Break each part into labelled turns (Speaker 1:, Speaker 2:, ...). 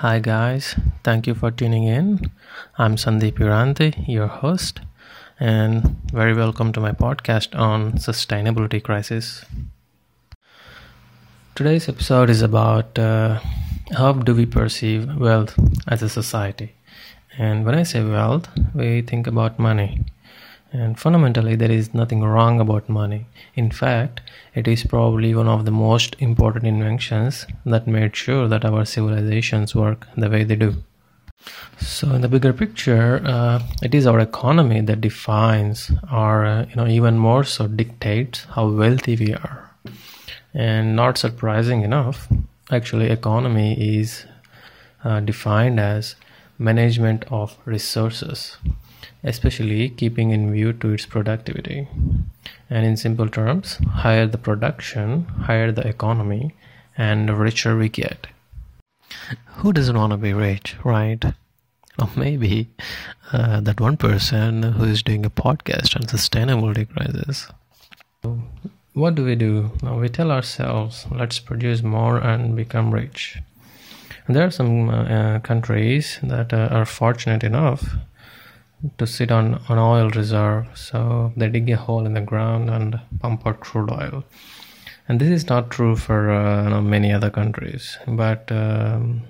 Speaker 1: Hi, guys. Thank you for tuning in. I'm Sandeep Uranti, your host, and very welcome to my podcast on sustainability crisis. Today's episode is about uh, how do we perceive wealth as a society. And when I say wealth, we think about money. And fundamentally, there is nothing wrong about money. In fact, it is probably one of the most important inventions that made sure that our civilizations work the way they do. So, in the bigger picture, uh, it is our economy that defines, or uh, you know, even more so, dictates how wealthy we are. And not surprising enough, actually, economy is uh, defined as management of resources especially keeping in view to its productivity. And in simple terms, higher the production, higher the economy, and the richer we get. Who doesn't want to be rich, right? Or maybe uh, that one person who is doing a podcast on sustainability crisis. What do we do? Now we tell ourselves, let's produce more and become rich. There are some uh countries that uh, are fortunate enough to sit on an oil reserve. So they dig a hole in the ground and pump out crude oil. And this is not true for uh, you know, many other countries. But um,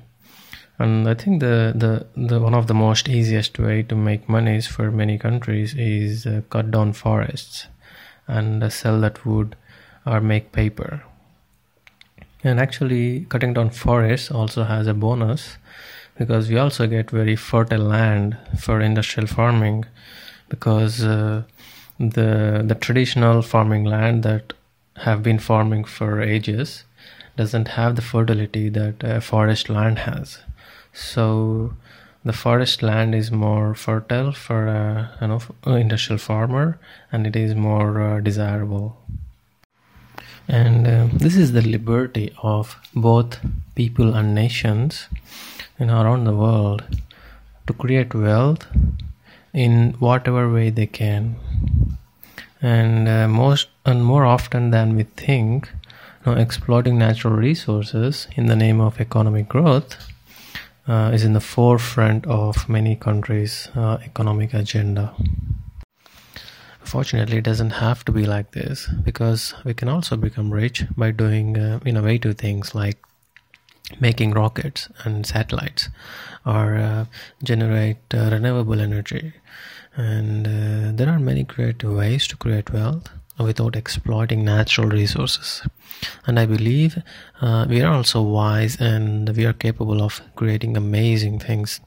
Speaker 1: and I think the, the, the one of the most easiest way to make money is for many countries is uh, cut down forests and uh, sell that wood or make paper. And actually, cutting down forests also has a bonus because we also get very fertile land for industrial farming because uh, the the traditional farming land that have been farming for ages doesn't have the fertility that a forest land has. So the forest land is more fertile for a you know, industrial farmer and it is more uh, desirable. And uh, this is the liberty of both people and nations in around the world to create wealth in whatever way they can. And uh, most and more often than we think you know, exploiting natural resources in the name of economic growth uh, is in the forefront of many countries uh, economic agenda. Fortunately it doesn't have to be like this because we can also become rich by doing uh, innovative things like making rockets and satellites or uh, generate uh, renewable energy. And uh, there are many creative ways to create wealth without exploiting natural resources. And i believe uh, we are also wise and we are capable of creating amazing things.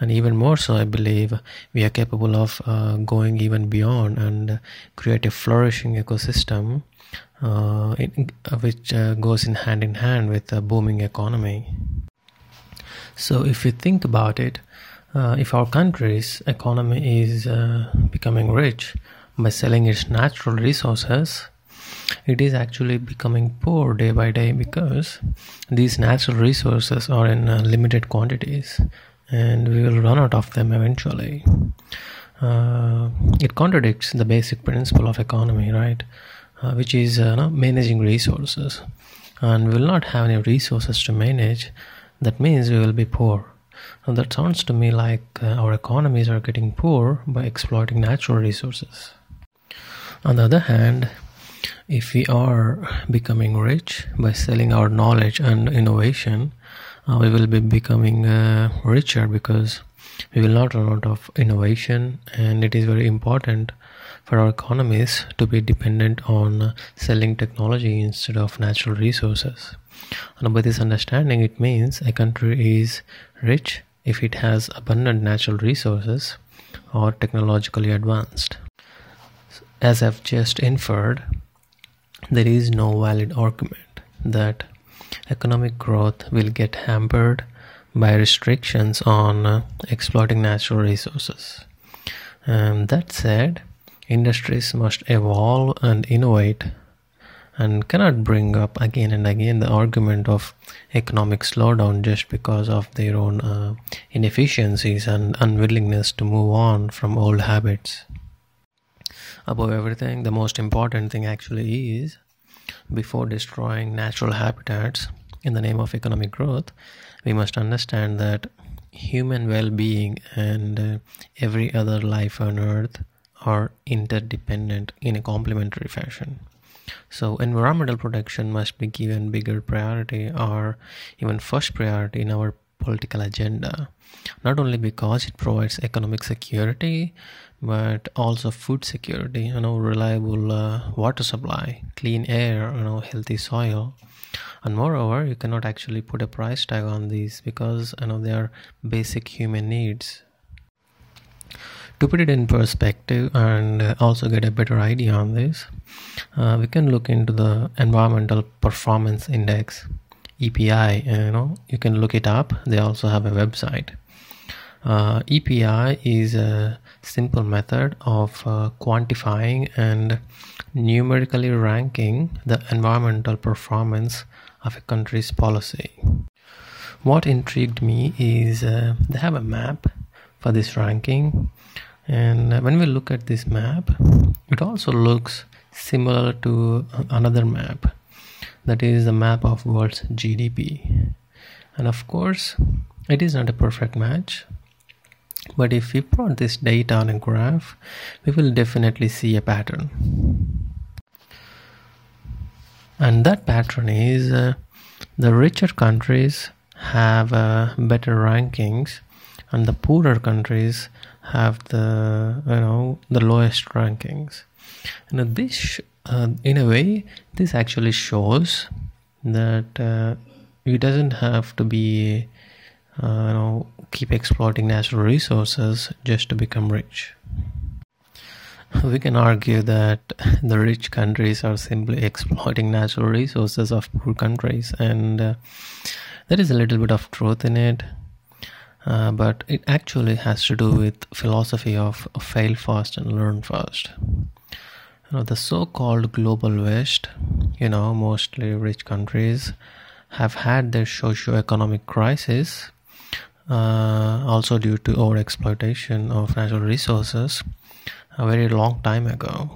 Speaker 1: And even more so i believe we are capable of uh, going even beyond and create a flourishing ecosystem uh, in, uh, which uh, goes in hand in hand with a booming economy. So, if you think about it, uh, if our country's economy is uh, becoming rich by selling its natural resources, it is actually becoming poor day by day because these natural resources are in uh, limited quantities and we will run out of them eventually. it contradicts the basic principle of economy, right? Uh, which is uh, managing resources. And we will not have any resources to manage. That means we will be poor. And that sounds to me like uh, our economies are getting poor by exploiting natural resources. On the other hand if we are becoming rich by selling our knowledge and innovation uh, we will be becoming uh, richer because we will not run out of innovation and it is very important for our economies to be dependent on selling technology instead of natural resources. And by this understanding, it means a country is rich if it has abundant natural resources or technologically advanced. As I've just inferred, there is no valid argument that economic growth will get hampered by restrictions on uh, exploiting natural resources. Um, that said, Industries must evolve and innovate and cannot bring up again and again the argument of economic slowdown just because of their own uh, inefficiencies and unwillingness to move on from old habits. Above everything, the most important thing actually is before destroying natural habitats, in the name of economic growth, we must understand that human well being and uh, every other life on earth are interdependent in a complementary fashion. So, environmental protection must be given bigger priority or even first priority in our political agenda, not only because it provides economic security but also food security, you know, reliable uh, water supply, clean air, you know, healthy soil. And moreover, you cannot actually put a price tag on these because you know they are basic human needs to put it in perspective and also get a better idea on this, uh, we can look into the Environmental Performance Index, EPI. You know, you can look it up. They also have a website. Uh, EPI is a simple method of uh, quantifying and numerically ranking the environmental performance of a country's policy. What intrigued me is uh, they have a map for this ranking and when we look at this map it also looks similar to another map. That is the map of world's gdp and of course it is not a perfect match. But if we plot this data on a graph we will definitely see a pattern. And that pattern is uh, the richer countries have uh, better rankings and the poorer countries have the you know the lowest rankings. And this uh, in a way this actually shows that uh, it doesn't have to be uh, you know keep exploiting natural resources just to become rich. We can argue that the rich countries are simply exploiting natural resources of poor countries and uh, there is a little bit of truth in it uh, but it actually has to do with philosophy of fail fast and learn fast. You know the so-called global west you know mostly rich countries have had their socio-economic crisis uh, also due to over exploitation of natural resources a very long time ago.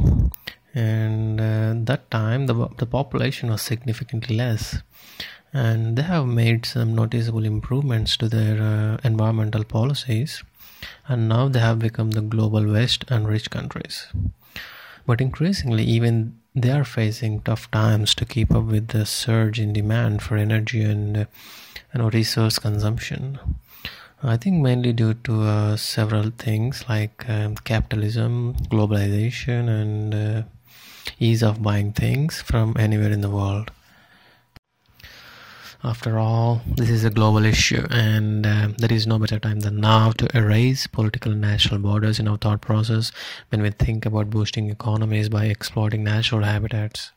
Speaker 1: And uh, that time the, the population was significantly less and they have made some noticeable improvements to their uh, environmental policies. And now they have become the global west and rich countries. But increasingly even they are facing tough times to keep up with the surge in demand for energy and uh, you know resource consumption. I think mainly due to uh, several things like um, capitalism globalization and uh, ease of buying things from anywhere in the world after all, this is a global issue, and uh, there is no better time than now to erase political and national borders in our thought process when we think about boosting economies by exploiting natural habitats.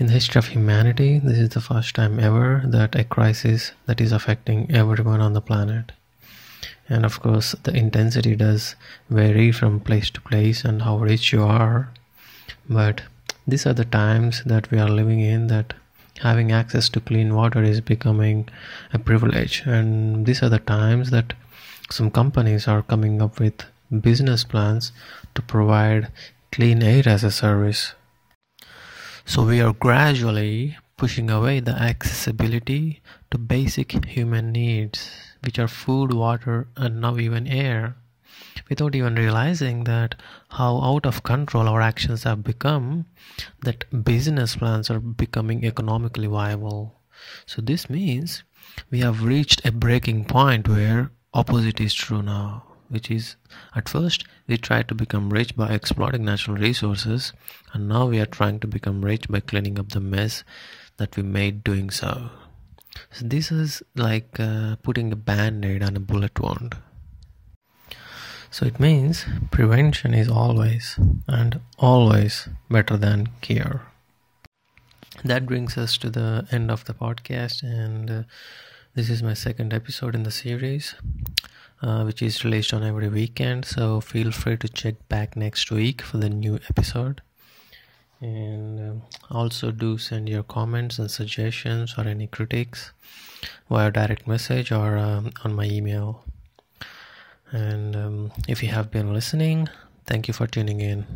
Speaker 1: In the history of humanity, this is the first time ever that a crisis that is affecting everyone on the planet. And of course, the intensity does vary from place to place and how rich you are. But these are the times that we are living in that having access to clean water is becoming a privilege. And these are the times that some companies are coming up with business plans to provide clean air as a service. So we are gradually pushing away the accessibility to basic human needs which are food water and now even air without even realizing that how out of control our actions have become that business plans are becoming economically viable. So this means we have reached a breaking point where opposite is true now which is at first we tried to become rich by exploiting natural resources and now we are trying to become rich by cleaning up the mess that we made doing so. So this is like uh, putting a band-aid on a bullet wound so it means prevention is always and always better than cure. That brings us to the end of the podcast, and uh, this is my second episode in the series, uh, which is released on every weekend. So feel free to check back next week for the new episode. And um, also do send your comments and suggestions or any critiques via direct message or um, on my email. And um, if you have been listening, thank you for tuning in.